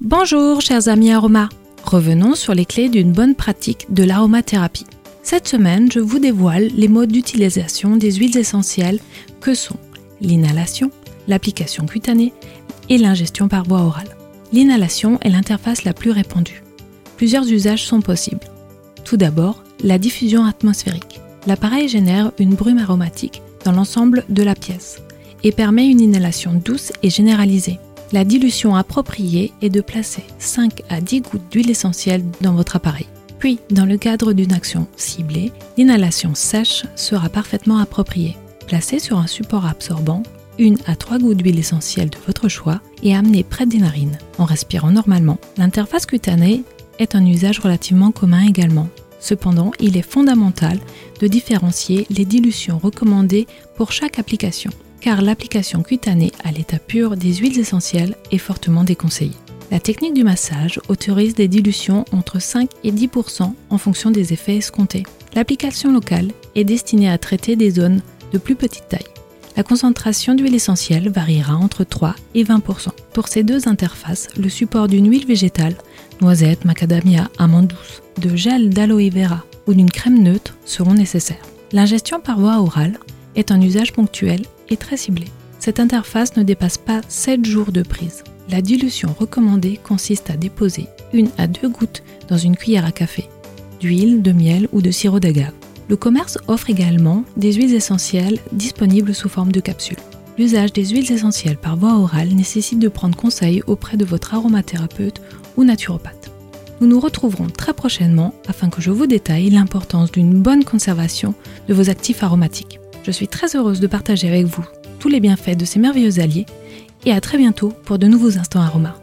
Bonjour chers amis aromas. Revenons sur les clés d'une bonne pratique de l'aromathérapie. Cette semaine, je vous dévoile les modes d'utilisation des huiles essentielles que sont l'inhalation, l'application cutanée et l'ingestion par voie orale. L'inhalation est l'interface la plus répandue. Plusieurs usages sont possibles. Tout d'abord, la diffusion atmosphérique. L'appareil génère une brume aromatique dans l'ensemble de la pièce et permet une inhalation douce et généralisée. La dilution appropriée est de placer 5 à 10 gouttes d'huile essentielle dans votre appareil. Puis, dans le cadre d'une action ciblée, l'inhalation sèche sera parfaitement appropriée. Placez sur un support absorbant une à 3 gouttes d'huile essentielle de votre choix et amenez près des narines en respirant normalement. L'interface cutanée est un usage relativement commun également. Cependant, il est fondamental de différencier les dilutions recommandées pour chaque application, car l'application cutanée à l'état pur des huiles essentielles est fortement déconseillée. La technique du massage autorise des dilutions entre 5 et 10% en fonction des effets escomptés. L'application locale est destinée à traiter des zones de plus petite taille. La concentration d'huile essentielle variera entre 3 et 20% Pour ces deux interfaces, le support d'une huile végétale, noisette, macadamia, amande douce, de gel d'aloe vera ou d'une crème neutre seront nécessaires. L'ingestion par voie orale est un usage ponctuel et très ciblé. Cette interface ne dépasse pas 7 jours de prise. La dilution recommandée consiste à déposer une à deux gouttes dans une cuillère à café d'huile, de miel ou de sirop d'agave. Le commerce offre également des huiles essentielles disponibles sous forme de capsules. L'usage des huiles essentielles par voie orale nécessite de prendre conseil auprès de votre aromathérapeute ou naturopathe. Nous nous retrouverons très prochainement afin que je vous détaille l'importance d'une bonne conservation de vos actifs aromatiques. Je suis très heureuse de partager avec vous tous les bienfaits de ces merveilleux alliés et à très bientôt pour de nouveaux instants aromas.